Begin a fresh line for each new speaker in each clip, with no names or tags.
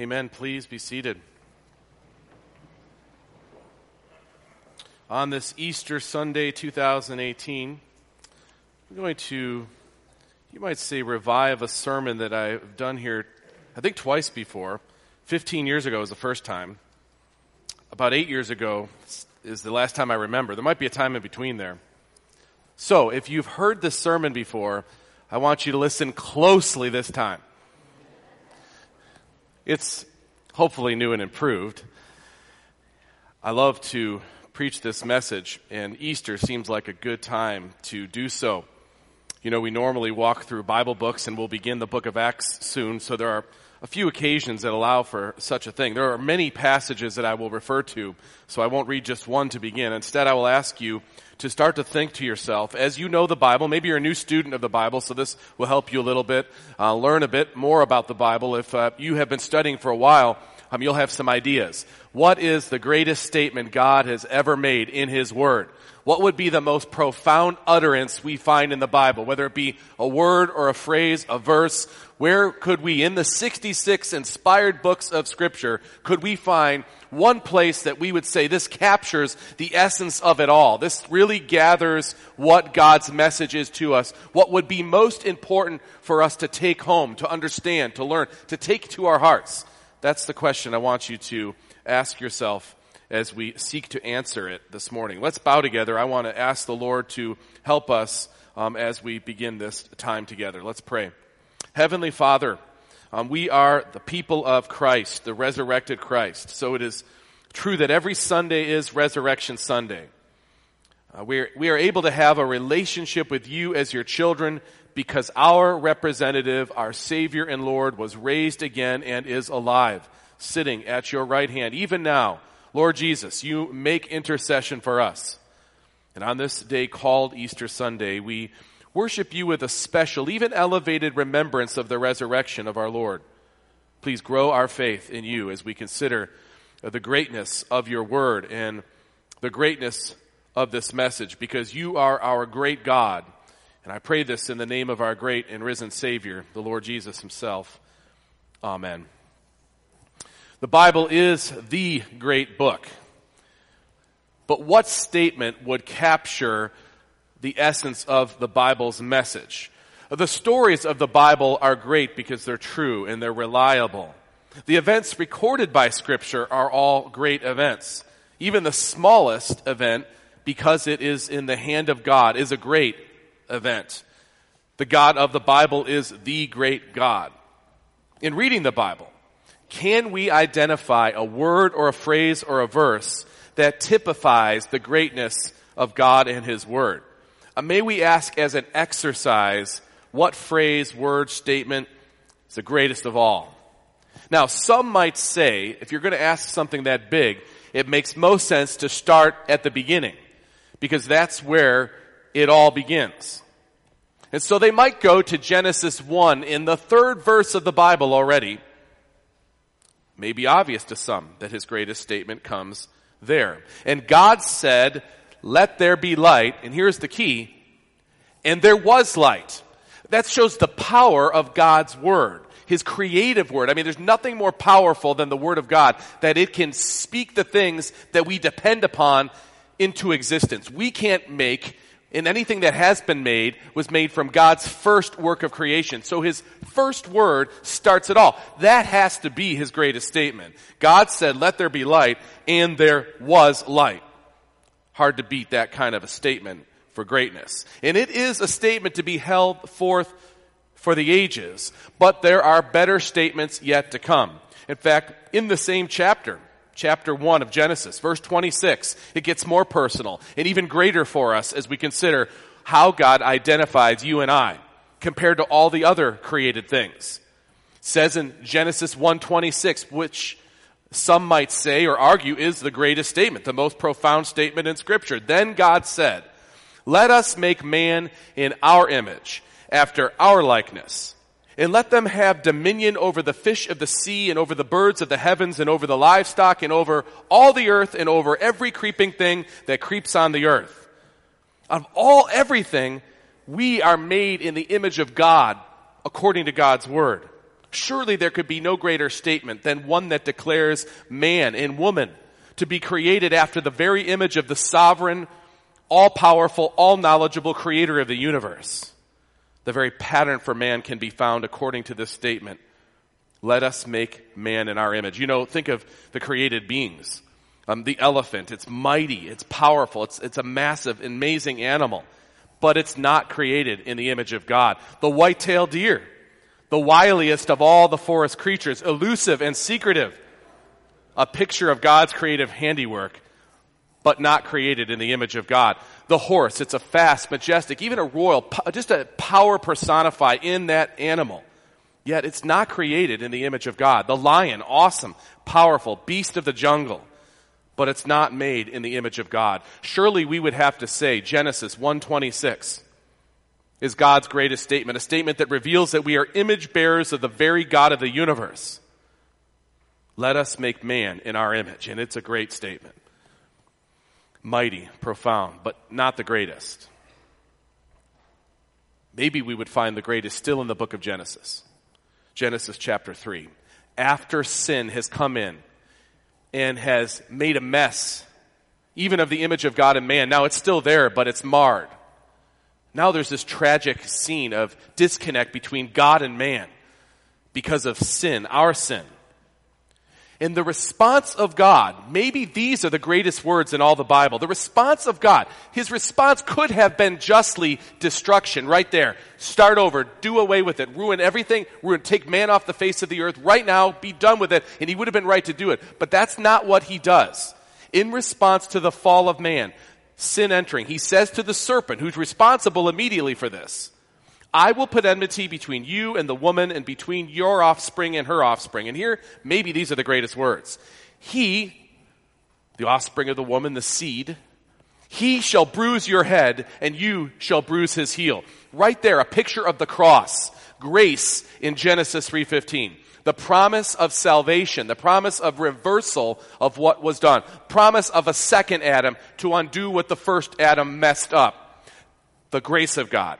Amen. Please be seated. On this Easter Sunday 2018, I'm going to, you might say, revive a sermon that I've done here, I think twice before. 15 years ago was the first time. About eight years ago is the last time I remember. There might be a time in between there. So, if you've heard this sermon before, I want you to listen closely this time. It's hopefully new and improved. I love to preach this message, and Easter seems like a good time to do so. You know, we normally walk through Bible books, and we'll begin the book of Acts soon, so there are a few occasions that allow for such a thing. There are many passages that I will refer to, so I won't read just one to begin. Instead, I will ask you to start to think to yourself, as you know the Bible, maybe you're a new student of the Bible, so this will help you a little bit, uh, learn a bit more about the Bible. If uh, you have been studying for a while, um, you'll have some ideas. What is the greatest statement God has ever made in His Word? What would be the most profound utterance we find in the Bible? Whether it be a word or a phrase, a verse, where could we, in the 66 inspired books of Scripture, could we find one place that we would say this captures the essence of it all. This really gathers what God's message is to us, what would be most important for us to take home, to understand, to learn, to take to our hearts. That's the question I want you to ask yourself as we seek to answer it this morning. Let's bow together. I want to ask the Lord to help us um, as we begin this time together. Let's pray. Heavenly Father, um, we are the people of Christ, the resurrected Christ. So it is true that every Sunday is Resurrection Sunday. Uh, we, are, we are able to have a relationship with you as your children because our representative, our Savior and Lord, was raised again and is alive, sitting at your right hand. Even now, Lord Jesus, you make intercession for us. And on this day called Easter Sunday, we worship you with a special, even elevated remembrance of the resurrection of our Lord. Please grow our faith in you as we consider the greatness of your word and the greatness of this message because you are our great God. And I pray this in the name of our great and risen Savior, the Lord Jesus himself. Amen. The Bible is the great book. But what statement would capture the essence of the Bible's message. The stories of the Bible are great because they're true and they're reliable. The events recorded by Scripture are all great events. Even the smallest event, because it is in the hand of God, is a great event. The God of the Bible is the great God. In reading the Bible, can we identify a word or a phrase or a verse that typifies the greatness of God and His Word? Uh, may we ask as an exercise what phrase, word, statement is the greatest of all? Now, some might say, if you're going to ask something that big, it makes most sense to start at the beginning because that's where it all begins. And so they might go to Genesis 1 in the third verse of the Bible already. May be obvious to some that his greatest statement comes there. And God said, let there be light, and here's the key, and there was light. That shows the power of God's Word. His creative Word. I mean, there's nothing more powerful than the Word of God, that it can speak the things that we depend upon into existence. We can't make, and anything that has been made was made from God's first work of creation. So his first word starts it all. That has to be his greatest statement. God said, let there be light, and there was light. Hard to beat that kind of a statement for greatness. And it is a statement to be held forth for the ages, but there are better statements yet to come. In fact, in the same chapter, chapter 1 of Genesis, verse 26, it gets more personal and even greater for us as we consider how God identifies you and I compared to all the other created things. It says in Genesis 1:26, which some might say or argue is the greatest statement, the most profound statement in scripture. Then God said, let us make man in our image, after our likeness. And let them have dominion over the fish of the sea and over the birds of the heavens and over the livestock and over all the earth and over every creeping thing that creeps on the earth. Of all everything, we are made in the image of God according to God's word. Surely there could be no greater statement than one that declares man and woman to be created after the very image of the sovereign, all powerful, all knowledgeable creator of the universe. The very pattern for man can be found according to this statement. Let us make man in our image. You know, think of the created beings. Um, the elephant, it's mighty, it's powerful, it's, it's a massive, amazing animal, but it's not created in the image of God. The white-tailed deer, the wiliest of all the forest creatures, elusive and secretive, a picture of God's creative handiwork, but not created in the image of God. The horse, it's a fast, majestic, even a royal, just a power personified in that animal. Yet it's not created in the image of God. The lion, awesome, powerful, beast of the jungle, but it's not made in the image of God. Surely we would have to say Genesis 126 is God's greatest statement, a statement that reveals that we are image bearers of the very God of the universe. Let us make man in our image. And it's a great statement. Mighty, profound, but not the greatest. Maybe we would find the greatest still in the book of Genesis. Genesis chapter 3. After sin has come in and has made a mess, even of the image of God and man, now it's still there, but it's marred. Now there's this tragic scene of disconnect between God and man because of sin, our sin. In the response of God, maybe these are the greatest words in all the Bible. The response of God, His response could have been justly destruction right there. Start over, do away with it, ruin everything, ruin, take man off the face of the earth right now, be done with it, and He would have been right to do it. But that's not what He does. In response to the fall of man, sin entering, He says to the serpent, who's responsible immediately for this, I will put enmity between you and the woman and between your offspring and her offspring. And here, maybe these are the greatest words. He, the offspring of the woman, the seed, he shall bruise your head and you shall bruise his heel. Right there, a picture of the cross. Grace in Genesis 3.15. The promise of salvation, the promise of reversal of what was done. Promise of a second Adam to undo what the first Adam messed up. The grace of God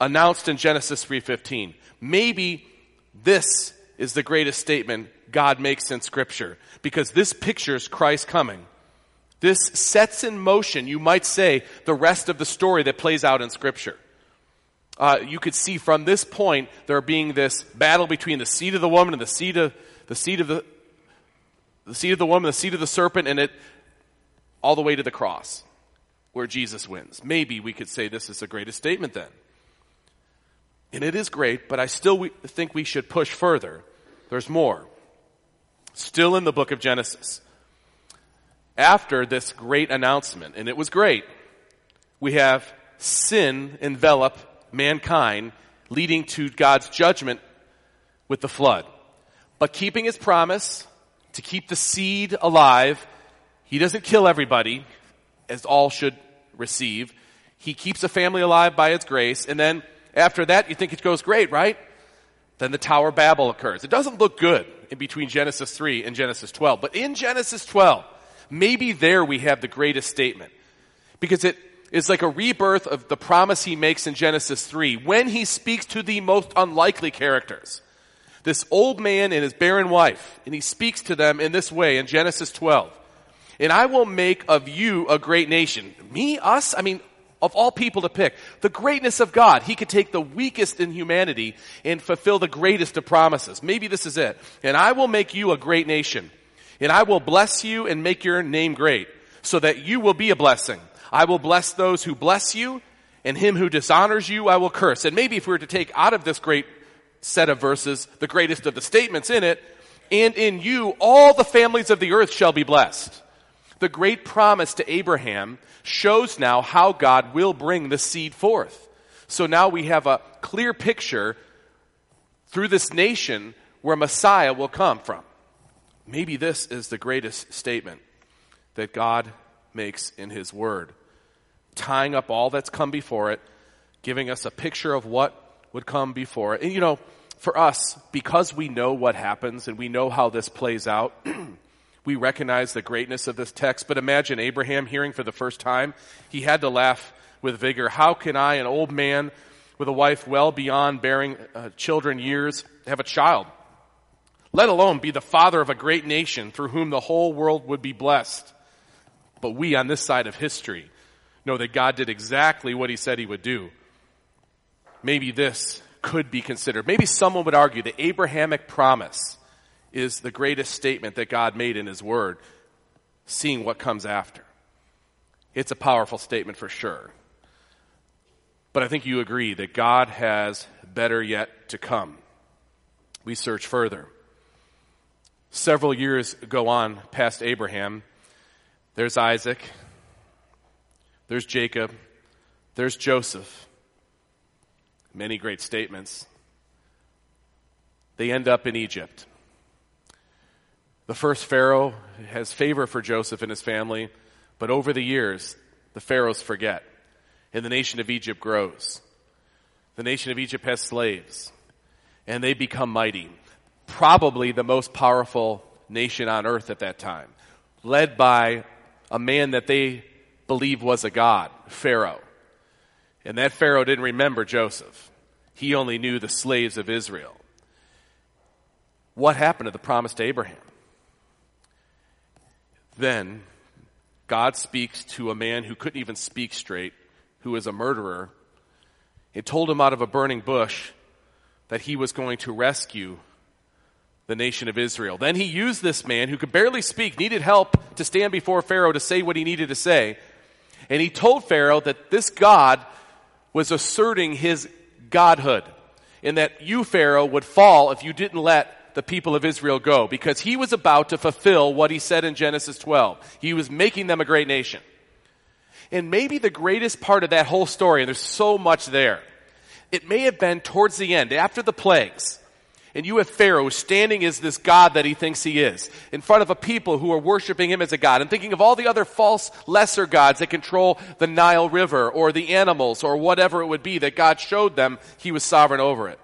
announced in Genesis 3:15. Maybe this is the greatest statement God makes in scripture because this pictures Christ coming. This sets in motion, you might say, the rest of the story that plays out in scripture. Uh, you could see from this point there being this battle between the seed of the woman and the seed of the seed of the the seed of the woman, the seed of the serpent, and it all the way to the cross, where Jesus wins. Maybe we could say this is the greatest statement then. And it is great, but I still think we should push further. There's more. Still in the book of Genesis. After this great announcement, and it was great, we have sin envelop mankind, leading to God's judgment with the flood. But keeping his promise to keep the seed alive, he doesn't kill everybody, as all should receive. He keeps a family alive by his grace, and then after that, you think it goes great, right? Then the Tower of Babel occurs. It doesn't look good in between Genesis 3 and Genesis 12. But in Genesis 12, maybe there we have the greatest statement. Because it is like a rebirth of the promise he makes in Genesis 3 when he speaks to the most unlikely characters. This old man and his barren wife, and he speaks to them in this way in Genesis 12. And I will make of you a great nation. Me? Us? I mean, of all people to pick. The greatness of God. He could take the weakest in humanity and fulfill the greatest of promises. Maybe this is it. And I will make you a great nation. And I will bless you and make your name great so that you will be a blessing. I will bless those who bless you and him who dishonors you I will curse. And maybe if we were to take out of this great set of verses the greatest of the statements in it, and in you all the families of the earth shall be blessed. The great promise to Abraham shows now how God will bring the seed forth. So now we have a clear picture through this nation where Messiah will come from. Maybe this is the greatest statement that God makes in His Word, tying up all that's come before it, giving us a picture of what would come before it. And you know, for us, because we know what happens and we know how this plays out, we recognize the greatness of this text, but imagine Abraham hearing for the first time. He had to laugh with vigor. How can I, an old man, with a wife well beyond bearing uh, children years, have a child, let alone be the father of a great nation through whom the whole world would be blessed. But we on this side of history know that God did exactly what he said he would do. Maybe this could be considered. Maybe someone would argue the Abrahamic promise is the greatest statement that God made in his word, seeing what comes after. It's a powerful statement for sure. But I think you agree that God has better yet to come. We search further. Several years go on past Abraham. There's Isaac. There's Jacob. There's Joseph. Many great statements. They end up in Egypt. The first Pharaoh has favor for Joseph and his family, but over the years, the Pharaohs forget and the nation of Egypt grows. The nation of Egypt has slaves, and they become mighty. Probably the most powerful nation on earth at that time, led by a man that they believe was a god, Pharaoh. And that Pharaoh didn't remember Joseph. He only knew the slaves of Israel. What happened to the promise to Abraham? Then God speaks to a man who couldn't even speak straight who is a murderer, and told him out of a burning bush that he was going to rescue the nation of Israel. Then he used this man who could barely speak, needed help to stand before Pharaoh to say what he needed to say. And he told Pharaoh that this God was asserting his godhood and that you, Pharaoh, would fall if you didn't let the people of Israel go because he was about to fulfill what he said in Genesis 12. He was making them a great nation. And maybe the greatest part of that whole story, and there's so much there, it may have been towards the end, after the plagues. And you have Pharaoh standing as this God that he thinks he is, in front of a people who are worshiping him as a God, and thinking of all the other false, lesser gods that control the Nile River, or the animals, or whatever it would be that God showed them he was sovereign over it.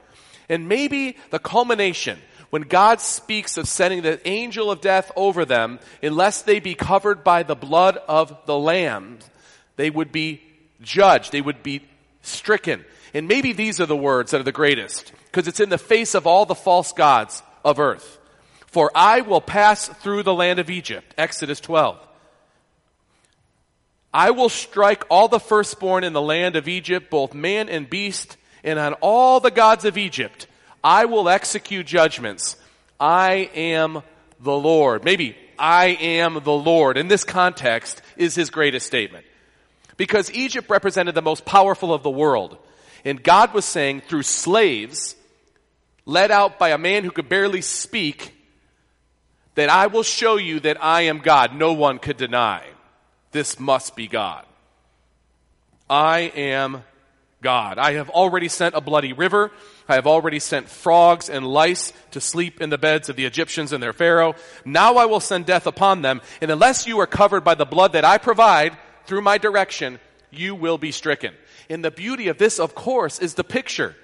And maybe the culmination, when God speaks of sending the angel of death over them, unless they be covered by the blood of the Lamb, they would be judged. They would be stricken. And maybe these are the words that are the greatest, because it's in the face of all the false gods of earth. For I will pass through the land of Egypt. Exodus 12. I will strike all the firstborn in the land of Egypt, both man and beast, and on all the gods of Egypt I will execute judgments. I am the Lord. Maybe I am the Lord. In this context is his greatest statement. Because Egypt represented the most powerful of the world. And God was saying through slaves, led out by a man who could barely speak, that I will show you that I am God. No one could deny. This must be God. I am God. I have already sent a bloody river. I have already sent frogs and lice to sleep in the beds of the Egyptians and their Pharaoh. Now I will send death upon them. And unless you are covered by the blood that I provide, through my direction, you will be stricken. And the beauty of this, of course, is the picture.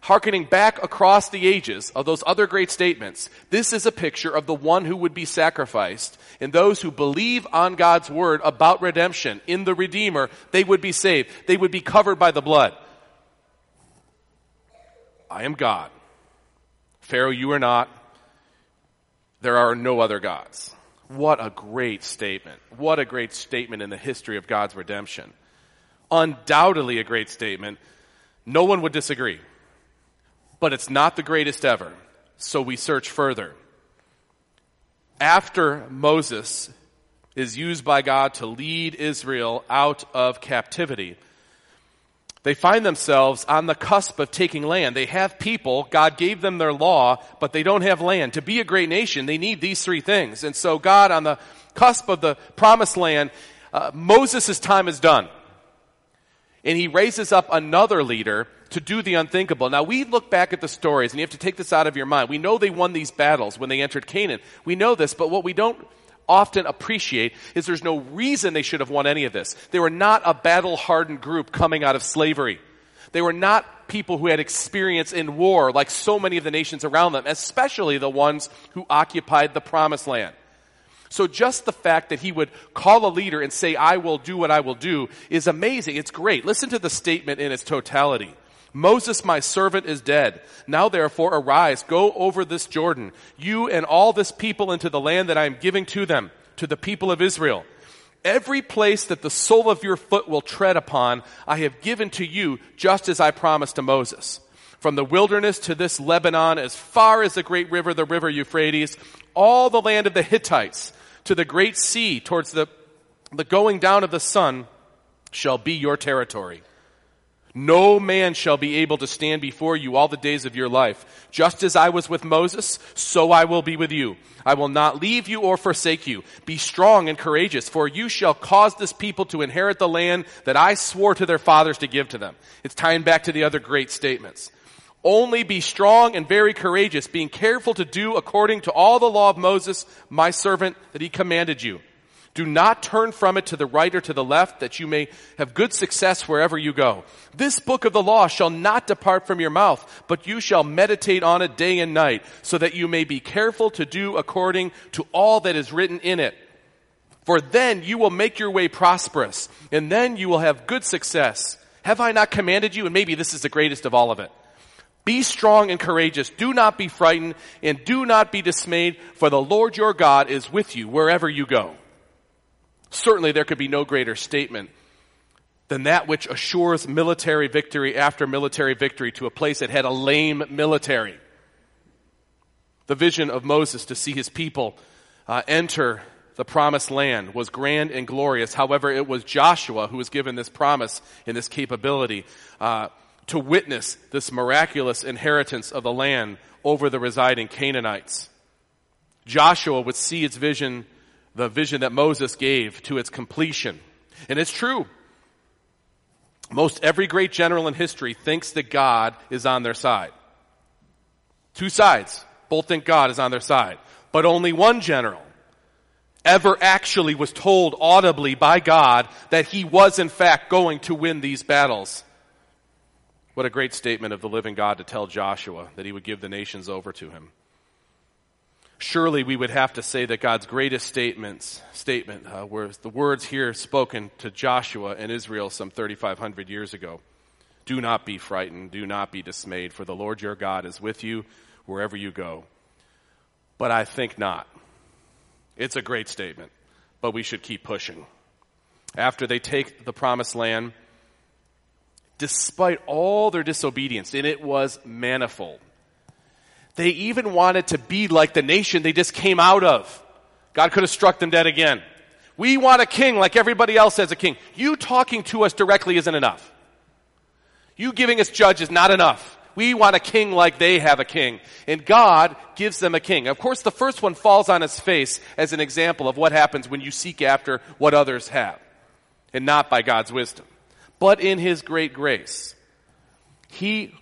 Harkening back across the ages of those other great statements, this is a picture of the one who would be sacrificed. And those who believe on God's word about redemption in the Redeemer, they would be saved. They would be covered by the blood. I am God. Pharaoh, you are not. There are no other gods. What a great statement. What a great statement in the history of God's redemption. Undoubtedly a great statement. No one would disagree. But it's not the greatest ever. So we search further. After Moses is used by God to lead Israel out of captivity, they find themselves on the cusp of taking land. They have people. God gave them their law, but they don't have land. To be a great nation, they need these three things. And so God, on the cusp of the promised land, uh, Moses' time is done. And he raises up another leader to do the unthinkable. Now we look back at the stories, and you have to take this out of your mind. We know they won these battles when they entered Canaan. We know this, but what we don't often appreciate is there's no reason they should have won any of this. They were not a battle hardened group coming out of slavery. They were not people who had experience in war like so many of the nations around them, especially the ones who occupied the promised land. So just the fact that he would call a leader and say, I will do what I will do is amazing. It's great. Listen to the statement in its totality. Moses, my servant, is dead. Now therefore arise, go over this Jordan, you and all this people into the land that I am giving to them, to the people of Israel. Every place that the sole of your foot will tread upon, I have given to you, just as I promised to Moses. From the wilderness to this Lebanon, as far as the great river, the river Euphrates, all the land of the Hittites, to the great sea, towards the, the going down of the sun, shall be your territory. No man shall be able to stand before you all the days of your life. Just as I was with Moses, so I will be with you. I will not leave you or forsake you. Be strong and courageous, for you shall cause this people to inherit the land that I swore to their fathers to give to them. It's tying back to the other great statements. Only be strong and very courageous, being careful to do according to all the law of Moses, my servant, that he commanded you. Do not turn from it to the right or to the left, that you may have good success wherever you go. This book of the law shall not depart from your mouth, but you shall meditate on it day and night, so that you may be careful to do according to all that is written in it. For then you will make your way prosperous, and then you will have good success. Have I not commanded you? And maybe this is the greatest of all of it. Be strong and courageous. Do not be frightened, and do not be dismayed, for the Lord your God is with you wherever you go. Certainly there could be no greater statement than that which assures military victory after military victory to a place that had a lame military. The vision of Moses to see his people uh, enter the promised land was grand and glorious. However, it was Joshua who was given this promise and this capability uh, to witness this miraculous inheritance of the land over the residing Canaanites. Joshua would see its vision the vision that Moses gave to its completion. And it's true. Most every great general in history thinks that God is on their side. Two sides. Both think God is on their side. But only one general ever actually was told audibly by God that he was in fact going to win these battles. What a great statement of the living God to tell Joshua that he would give the nations over to him surely we would have to say that God's greatest statements, statement uh, were the words here spoken to Joshua and Israel some 3,500 years ago. Do not be frightened, do not be dismayed, for the Lord your God is with you wherever you go. But I think not. It's a great statement, but we should keep pushing. After they take the promised land, despite all their disobedience, and it was manifold, they even wanted to be like the nation they just came out of. God could have struck them dead again. We want a king like everybody else has a king. You talking to us directly isn't enough. You giving us judge is not enough. We want a king like they have a king. And God gives them a king. Of course, the first one falls on his face as an example of what happens when you seek after what others have and not by God's wisdom. But in His great grace, He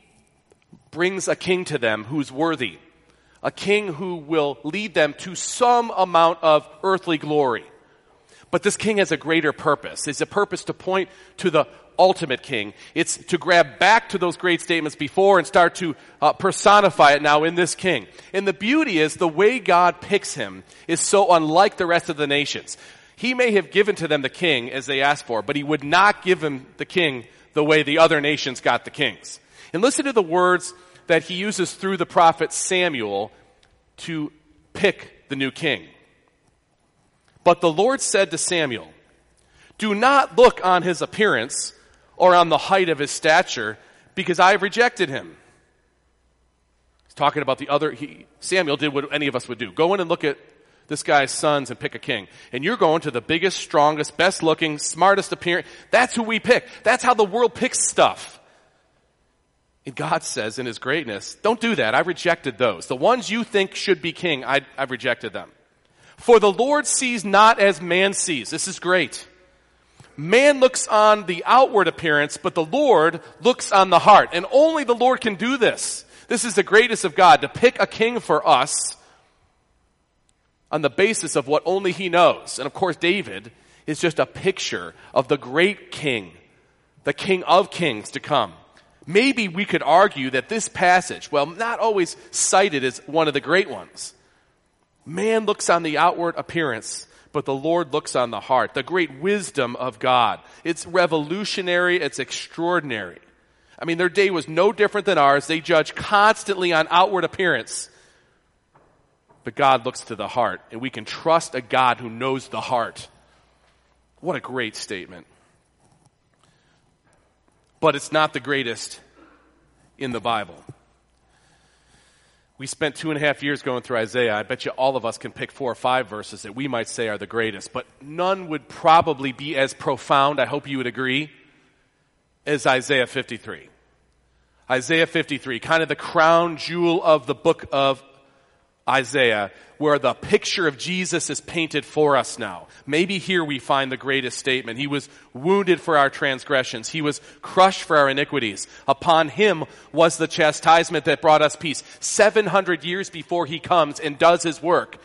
brings a king to them who's worthy, a king who will lead them to some amount of earthly glory. But this king has a greater purpose. It's a purpose to point to the ultimate king. It's to grab back to those great statements before and start to uh, personify it now in this king. And the beauty is the way God picks him is so unlike the rest of the nations. He may have given to them the king as they asked for, but he would not give them the king the way the other nations got the kings. And listen to the words that he uses through the prophet Samuel to pick the new king. But the Lord said to Samuel, Do not look on his appearance or on the height of his stature, because I have rejected him. He's talking about the other, he, Samuel did what any of us would do. Go in and look at this guy's sons and pick a king. And you're going to the biggest, strongest, best looking, smartest appearance. That's who we pick. That's how the world picks stuff. And God says in His greatness, don't do that. I rejected those. The ones you think should be king, I, I've rejected them. For the Lord sees not as man sees. This is great. Man looks on the outward appearance, but the Lord looks on the heart. And only the Lord can do this. This is the greatest of God, to pick a king for us on the basis of what only He knows. And of course, David is just a picture of the great king, the king of kings to come. Maybe we could argue that this passage, well, not always cited as one of the great ones, man looks on the outward appearance, but the Lord looks on the heart. The great wisdom of God. It's revolutionary, it's extraordinary. I mean, their day was no different than ours. They judge constantly on outward appearance. But God looks to the heart, and we can trust a God who knows the heart. What a great statement. But it's not the greatest in the Bible. We spent two and a half years going through Isaiah. I bet you all of us can pick four or five verses that we might say are the greatest, but none would probably be as profound, I hope you would agree, as Isaiah 53. Isaiah 53, kind of the crown jewel of the book of Isaiah, where the picture of Jesus is painted for us now. Maybe here we find the greatest statement. He was wounded for our transgressions. He was crushed for our iniquities. Upon him was the chastisement that brought us peace. 700 years before he comes and does his work.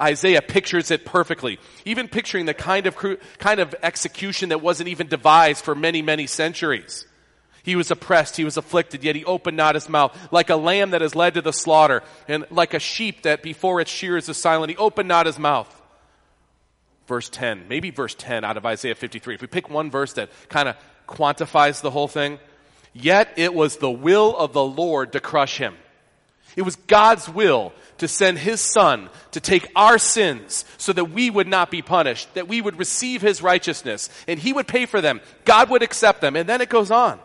Isaiah pictures it perfectly. Even picturing the kind of, kind of execution that wasn't even devised for many, many centuries. He was oppressed, he was afflicted, yet he opened not his mouth. Like a lamb that is led to the slaughter, and like a sheep that before its shears is silent, he opened not his mouth. Verse 10, maybe verse 10 out of Isaiah 53. If we pick one verse that kind of quantifies the whole thing, yet it was the will of the Lord to crush him. It was God's will to send His Son to take our sins so that we would not be punished, that we would receive His righteousness, and He would pay for them. God would accept them. And then it goes on.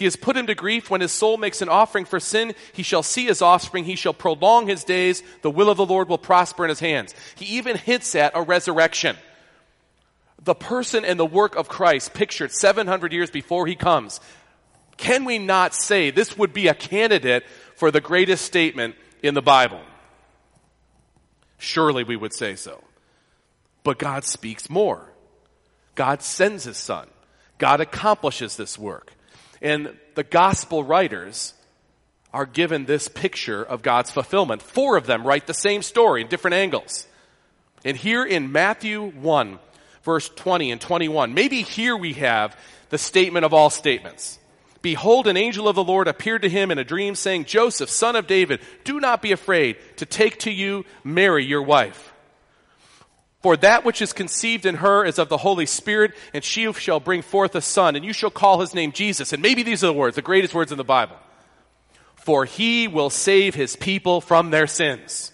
He has put him to grief. When his soul makes an offering for sin, he shall see his offspring. He shall prolong his days. The will of the Lord will prosper in his hands. He even hints at a resurrection. The person and the work of Christ pictured 700 years before he comes. Can we not say this would be a candidate for the greatest statement in the Bible? Surely we would say so. But God speaks more. God sends his son. God accomplishes this work. And the gospel writers are given this picture of God's fulfillment. Four of them write the same story in different angles. And here in Matthew 1, verse 20 and 21, maybe here we have the statement of all statements. Behold, an angel of the Lord appeared to him in a dream saying, Joseph, son of David, do not be afraid to take to you Mary, your wife for that which is conceived in her is of the Holy Spirit, and she shall bring forth a son, and you shall call his name Jesus. And maybe these are the words, the greatest words in the Bible. For he will save his people from their sins.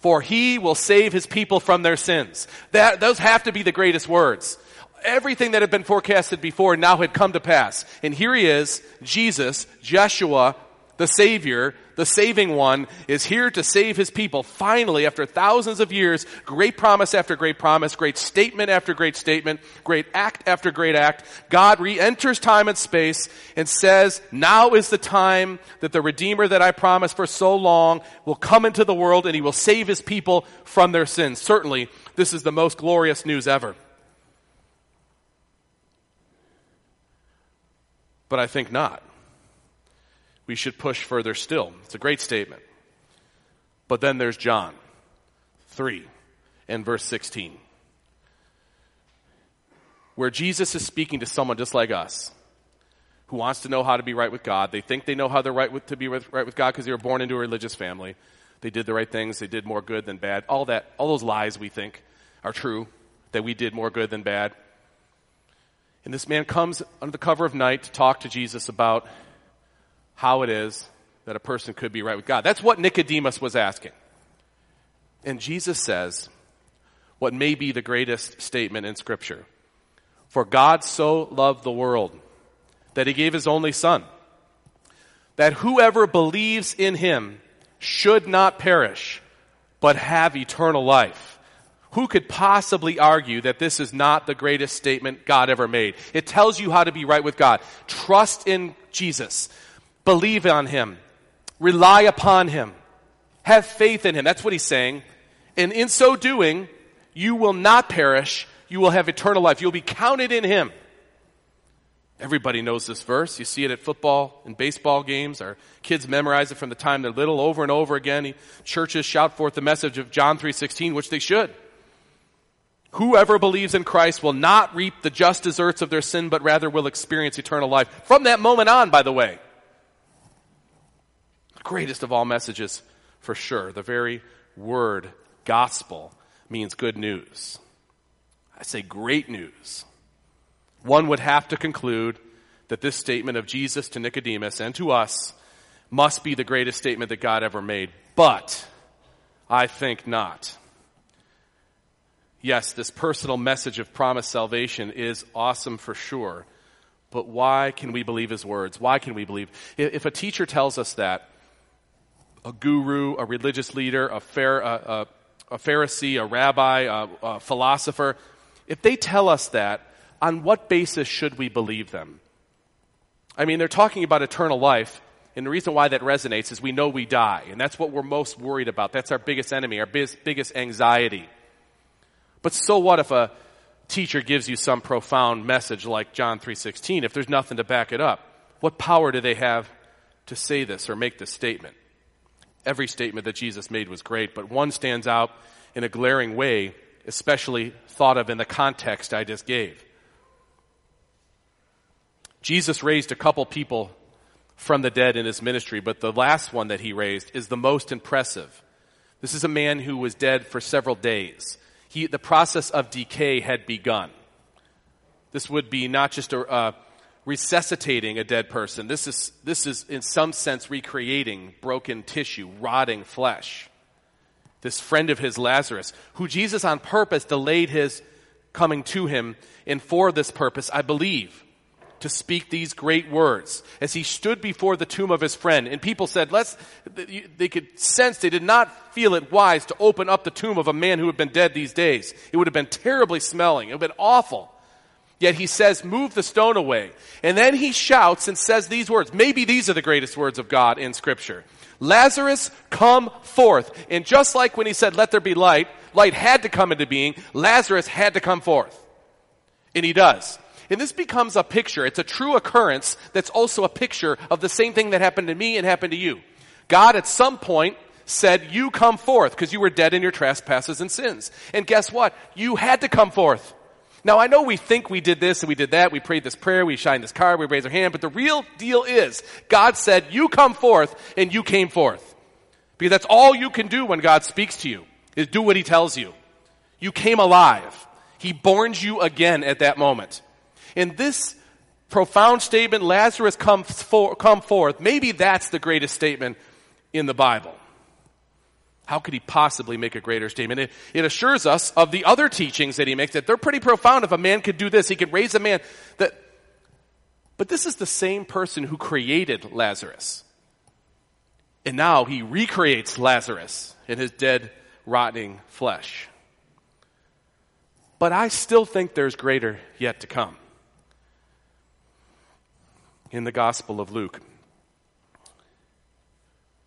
For he will save his people from their sins. That, those have to be the greatest words. Everything that had been forecasted before now had come to pass. And here he is, Jesus, Jeshua, the Savior, the saving one, is here to save his people. Finally, after thousands of years, great promise after great promise, great statement after great statement, great act after great act, God re-enters time and space and says, now is the time that the Redeemer that I promised for so long will come into the world and he will save his people from their sins. Certainly, this is the most glorious news ever. But I think not we should push further still. It's a great statement. But then there's John 3 and verse 16, where Jesus is speaking to someone just like us who wants to know how to be right with God. They think they know how they're right with, to be right with God because they were born into a religious family. They did the right things. They did more good than bad. All that, all those lies we think are true, that we did more good than bad. And this man comes under the cover of night to talk to Jesus about how it is that a person could be right with God. That's what Nicodemus was asking. And Jesus says what may be the greatest statement in Scripture. For God so loved the world that he gave his only Son, that whoever believes in him should not perish, but have eternal life. Who could possibly argue that this is not the greatest statement God ever made? It tells you how to be right with God. Trust in Jesus. Believe on him. Rely upon him. Have faith in him. That's what he's saying. And in so doing, you will not perish. You will have eternal life. You'll be counted in him. Everybody knows this verse. You see it at football and baseball games. Our kids memorize it from the time they're little over and over again. Churches shout forth the message of John 3:16, which they should. Whoever believes in Christ will not reap the just deserts of their sin, but rather will experience eternal life. From that moment on, by the way greatest of all messages for sure. The very word gospel means good news. I say great news. One would have to conclude that this statement of Jesus to Nicodemus and to us must be the greatest statement that God ever made. But I think not. Yes, this personal message of promised salvation is awesome for sure. But why can we believe his words? Why can we believe? If a teacher tells us that, a guru, a religious leader, a, fair, a, a, a Pharisee, a rabbi, a, a philosopher, if they tell us that, on what basis should we believe them? I mean, they're talking about eternal life, and the reason why that resonates is we know we die, and that's what we're most worried about. That's our biggest enemy, our biggest anxiety. But so what if a teacher gives you some profound message like John 3:16 if there's nothing to back it up? What power do they have to say this or make this statement? Every statement that Jesus made was great, but one stands out in a glaring way, especially thought of in the context I just gave. Jesus raised a couple people from the dead in his ministry, but the last one that he raised is the most impressive. This is a man who was dead for several days. He, the process of decay had begun. This would be not just a, uh, resuscitating a dead person. This is, this is in some sense recreating broken tissue, rotting flesh. This friend of his, Lazarus, who Jesus on purpose delayed his coming to him, and for this purpose, I believe, to speak these great words as he stood before the tomb of his friend. And people said, let's, they could sense they did not feel it wise to open up the tomb of a man who had been dead these days. It would have been terribly smelling. It would have been awful. Yet he says, move the stone away. And then he shouts and says these words. Maybe these are the greatest words of God in scripture. Lazarus, come forth. And just like when he said, let there be light, light had to come into being, Lazarus had to come forth. And he does. And this becomes a picture. It's a true occurrence that's also a picture of the same thing that happened to me and happened to you. God at some point said, you come forth because you were dead in your trespasses and sins. And guess what? You had to come forth. Now I know we think we did this and we did that. We prayed this prayer. We shined this card. We raised our hand. But the real deal is God said, you come forth and you came forth. Because that's all you can do when God speaks to you is do what he tells you. You came alive. He borns you again at that moment. In this profound statement, Lazarus comes for, come forth. Maybe that's the greatest statement in the Bible. How could he possibly make a greater statement? It, it, assures us of the other teachings that he makes that they're pretty profound. If a man could do this, he could raise a man that, but this is the same person who created Lazarus. And now he recreates Lazarus in his dead, rotting flesh. But I still think there's greater yet to come in the Gospel of Luke,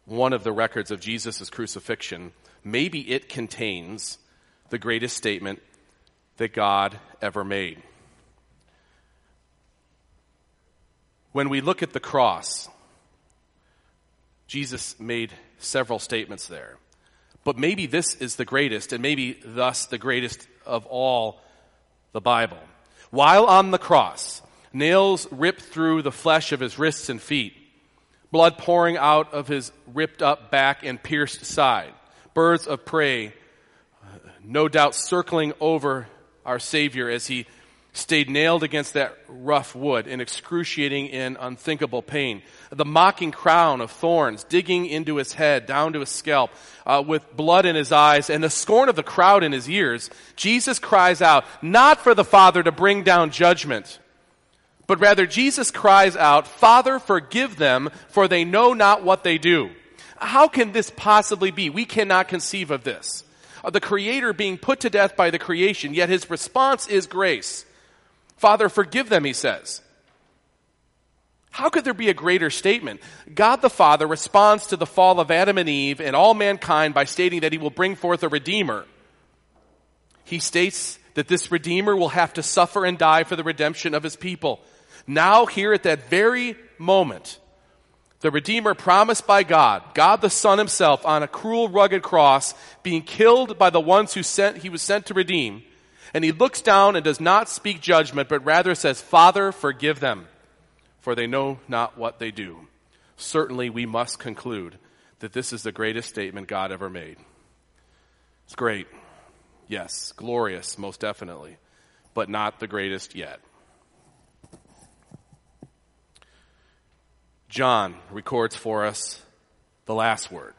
one of the records of Jesus' crucifixion, maybe it contains the greatest statement that God ever made. When we look at the cross, Jesus made several statements there. But maybe this is the greatest, and maybe thus the greatest of all the Bible. While on the cross, nails ripped through the flesh of his wrists and feet, blood pouring out of his ripped up back and pierced side, birds of prey, no doubt circling over our Savior as he stayed nailed against that rough wood in excruciating and unthinkable pain. The mocking crown of thorns digging into his head, down to his scalp, uh, with blood in his eyes, and the scorn of the crowd in his ears, Jesus cries out, not for the Father to bring down judgment, but rather Jesus cries out, Father, forgive them, for they know not what they do. How can this possibly be? We cannot conceive of this. Uh, the Creator being put to death by the creation, yet his response is grace. Father, forgive them, he says. How could there be a greater statement? God the Father responds to the fall of Adam and Eve and all mankind by stating that he will bring forth a Redeemer. He states that this Redeemer will have to suffer and die for the redemption of his people. Now, here at that very moment, the Redeemer promised by God, God the Son himself on a cruel, rugged cross, being killed by the ones who sent, he was sent to redeem. And he looks down and does not speak judgment, but rather says, Father, forgive them, for they know not what they do. Certainly we must conclude that this is the greatest statement God ever made. It's great. Yes. Glorious, most definitely. But not the greatest yet. John records for us the last word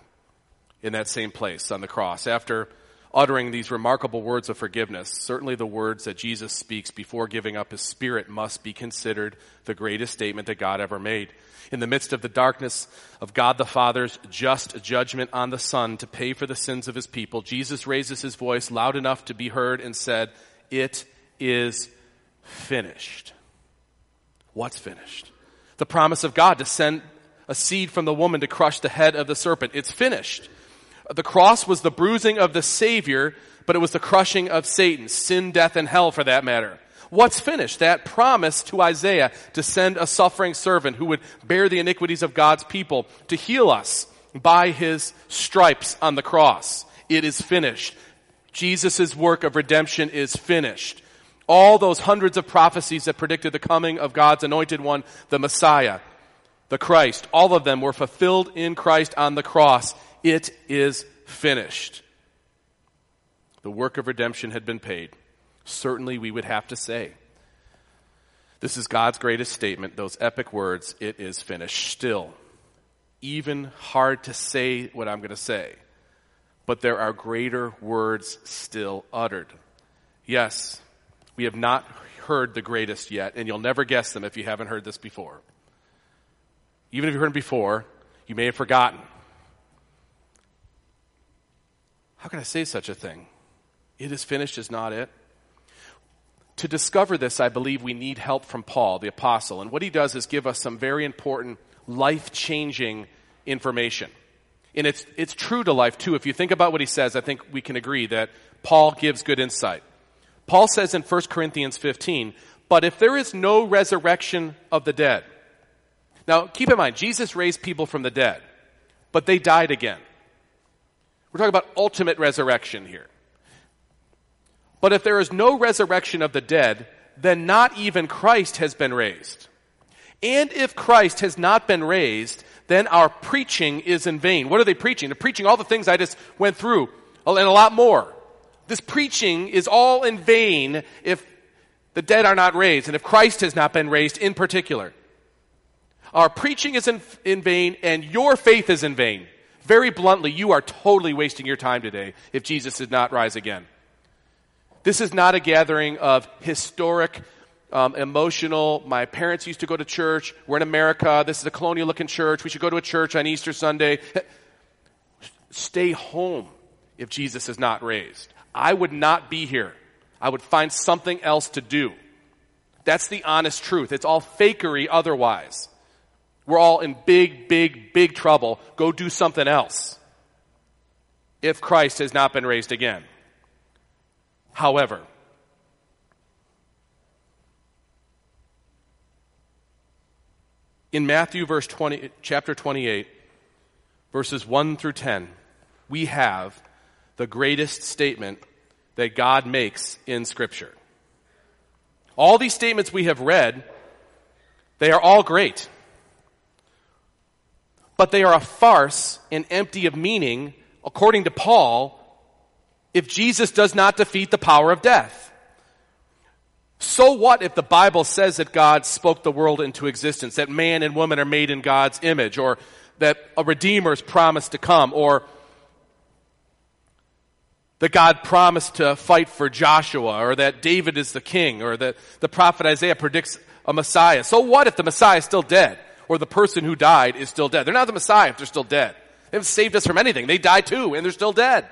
in that same place on the cross. After uttering these remarkable words of forgiveness, certainly the words that Jesus speaks before giving up his spirit must be considered the greatest statement that God ever made. In the midst of the darkness of God the Father's just judgment on the Son to pay for the sins of his people, Jesus raises his voice loud enough to be heard and said, It is finished. What's finished? The promise of God to send a seed from the woman to crush the head of the serpent. It's finished. The cross was the bruising of the Savior, but it was the crushing of Satan, sin, death, and hell for that matter. What's finished? That promise to Isaiah to send a suffering servant who would bear the iniquities of God's people to heal us by his stripes on the cross. It is finished. Jesus' work of redemption is finished. All those hundreds of prophecies that predicted the coming of God's anointed one, the Messiah, the Christ, all of them were fulfilled in Christ on the cross. It is finished. The work of redemption had been paid. Certainly, we would have to say. This is God's greatest statement, those epic words, it is finished. Still, even hard to say what I'm going to say, but there are greater words still uttered. Yes, we have not heard the greatest yet, and you'll never guess them if you haven't heard this before. Even if you've heard them before, you may have forgotten. How can I say such a thing? It is finished is not it. To discover this, I believe we need help from Paul, the apostle. And what he does is give us some very important life changing information. And it's, it's true to life too. If you think about what he says, I think we can agree that Paul gives good insight. Paul says in 1 Corinthians 15, but if there is no resurrection of the dead. Now, keep in mind, Jesus raised people from the dead, but they died again. We're talking about ultimate resurrection here. But if there is no resurrection of the dead, then not even Christ has been raised. And if Christ has not been raised, then our preaching is in vain. What are they preaching? They're preaching all the things I just went through and a lot more. This preaching is all in vain if the dead are not raised and if Christ has not been raised in particular. Our preaching is in, in vain and your faith is in vain. Very bluntly, you are totally wasting your time today if Jesus did not rise again. This is not a gathering of historic, um, emotional, my parents used to go to church, we're in America, this is a colonial looking church, we should go to a church on Easter Sunday. Stay home if Jesus is not raised. I would not be here. I would find something else to do. That's the honest truth. It's all fakery otherwise. We're all in big, big, big trouble. Go do something else. If Christ has not been raised again. However, in Matthew verse 20, chapter 28, verses 1 through 10, we have the greatest statement that God makes in Scripture. All these statements we have read, they are all great. But they are a farce and empty of meaning, according to Paul, if Jesus does not defeat the power of death. So what if the Bible says that God spoke the world into existence, that man and woman are made in God's image, or that a Redeemer is promised to come, or that God promised to fight for Joshua, or that David is the king, or that the prophet Isaiah predicts a Messiah. So what if the Messiah is still dead, or the person who died is still dead? They're not the Messiah if they're still dead. They haven't saved us from anything. They die too, and they're still dead.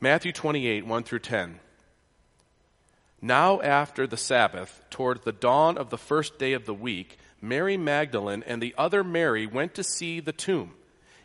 Matthew 28, 1 through 10. Now after the Sabbath, toward the dawn of the first day of the week, Mary Magdalene and the other Mary went to see the tomb.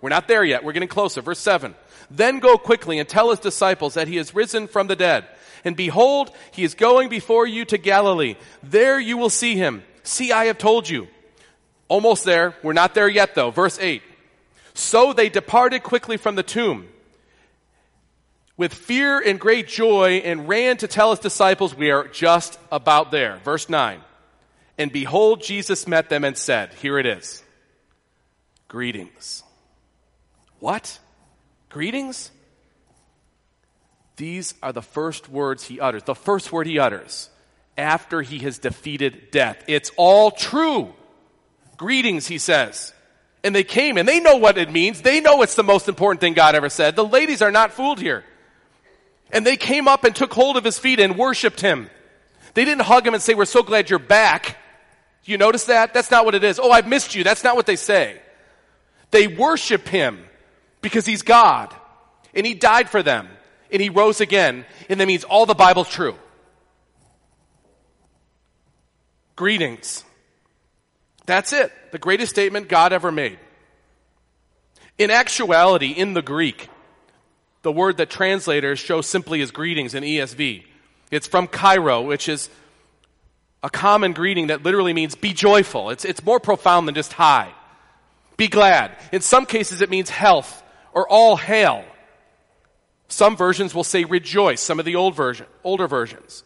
We're not there yet. We're getting closer. Verse 7. Then go quickly and tell his disciples that he is risen from the dead. And behold, he is going before you to Galilee. There you will see him. See, I have told you. Almost there. We're not there yet though. Verse 8. So they departed quickly from the tomb with fear and great joy and ran to tell his disciples, we are just about there. Verse 9. And behold, Jesus met them and said, here it is. Greetings. What? Greetings? These are the first words he utters. The first word he utters after he has defeated death. It's all true. Greetings, he says. And they came and they know what it means. They know it's the most important thing God ever said. The ladies are not fooled here. And they came up and took hold of his feet and worshiped him. They didn't hug him and say, we're so glad you're back. You notice that? That's not what it is. Oh, I've missed you. That's not what they say. They worship him because he's God. And he died for them. And he rose again. And that means all the Bible's true. Greetings. That's it. The greatest statement God ever made. In actuality, in the Greek, the word that translators show simply as greetings in ESV. It's from chairo, which is a common greeting that literally means be joyful. It's, it's more profound than just hi. Be glad. In some cases, it means health or all hail. Some versions will say rejoice, some of the old version, older versions.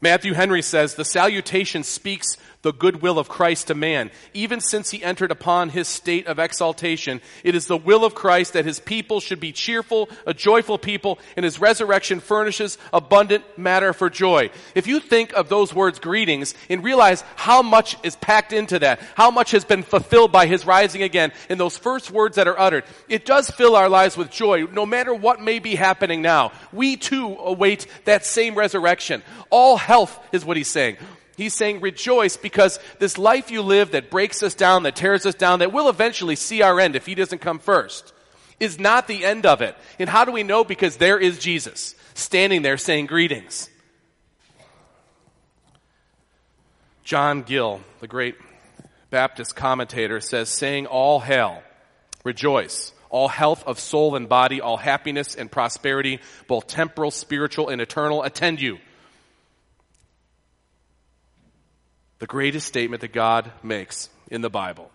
Matthew Henry says the salutation speaks the goodwill of Christ to man. Even since he entered upon his state of exaltation, it is the will of Christ that his people should be cheerful, a joyful people, and his resurrection furnishes abundant matter for joy. If you think of those words greetings and realize how much is packed into that, how much has been fulfilled by his rising again in those first words that are uttered, it does fill our lives with joy no matter what may be happening now. We too await that same resurrection. All health is what he's saying. He's saying rejoice because this life you live that breaks us down, that tears us down, that will eventually see our end if he doesn't come first, is not the end of it. And how do we know? Because there is Jesus standing there saying greetings. John Gill, the great Baptist commentator, says, saying all hail, rejoice, all health of soul and body, all happiness and prosperity, both temporal, spiritual, and eternal, attend you. The greatest statement that God makes in the Bible.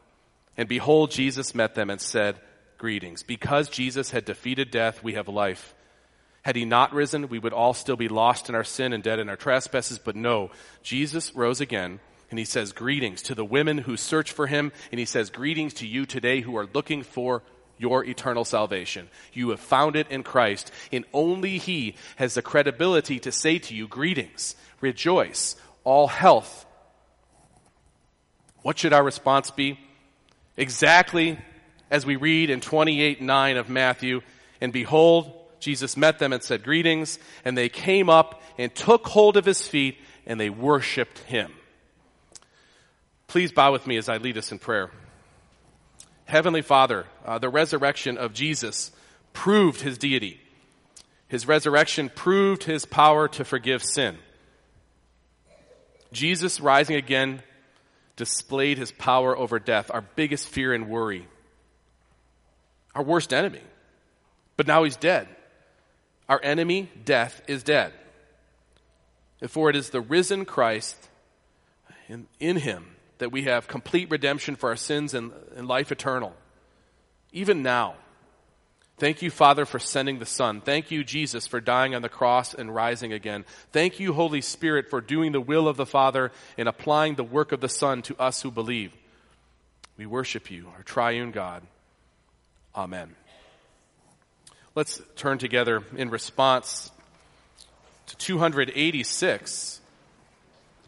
And behold, Jesus met them and said, Greetings. Because Jesus had defeated death, we have life. Had he not risen, we would all still be lost in our sin and dead in our trespasses. But no, Jesus rose again, and he says, Greetings to the women who search for him, and he says, Greetings to you today who are looking for your eternal salvation. You have found it in Christ, and only he has the credibility to say to you, Greetings, rejoice, all health what should our response be? Exactly as we read in 28 9 of Matthew, and behold, Jesus met them and said, Greetings, and they came up and took hold of his feet and they worshiped him. Please bow with me as I lead us in prayer. Heavenly Father, uh, the resurrection of Jesus proved his deity. His resurrection proved his power to forgive sin. Jesus rising again displayed his power over death, our biggest fear and worry, our worst enemy. But now he's dead. Our enemy, death, is dead. For it is the risen Christ in, in him that we have complete redemption for our sins and, and life eternal. Even now, Thank you, Father, for sending the Son. Thank you, Jesus, for dying on the cross and rising again. Thank you, Holy Spirit, for doing the will of the Father and applying the work of the Son to us who believe. We worship you, our triune God. Amen. Let's turn together in response to 286.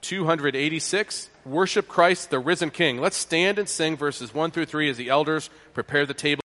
286, worship Christ, the risen King. Let's stand and sing verses 1 through 3 as the elders prepare the table.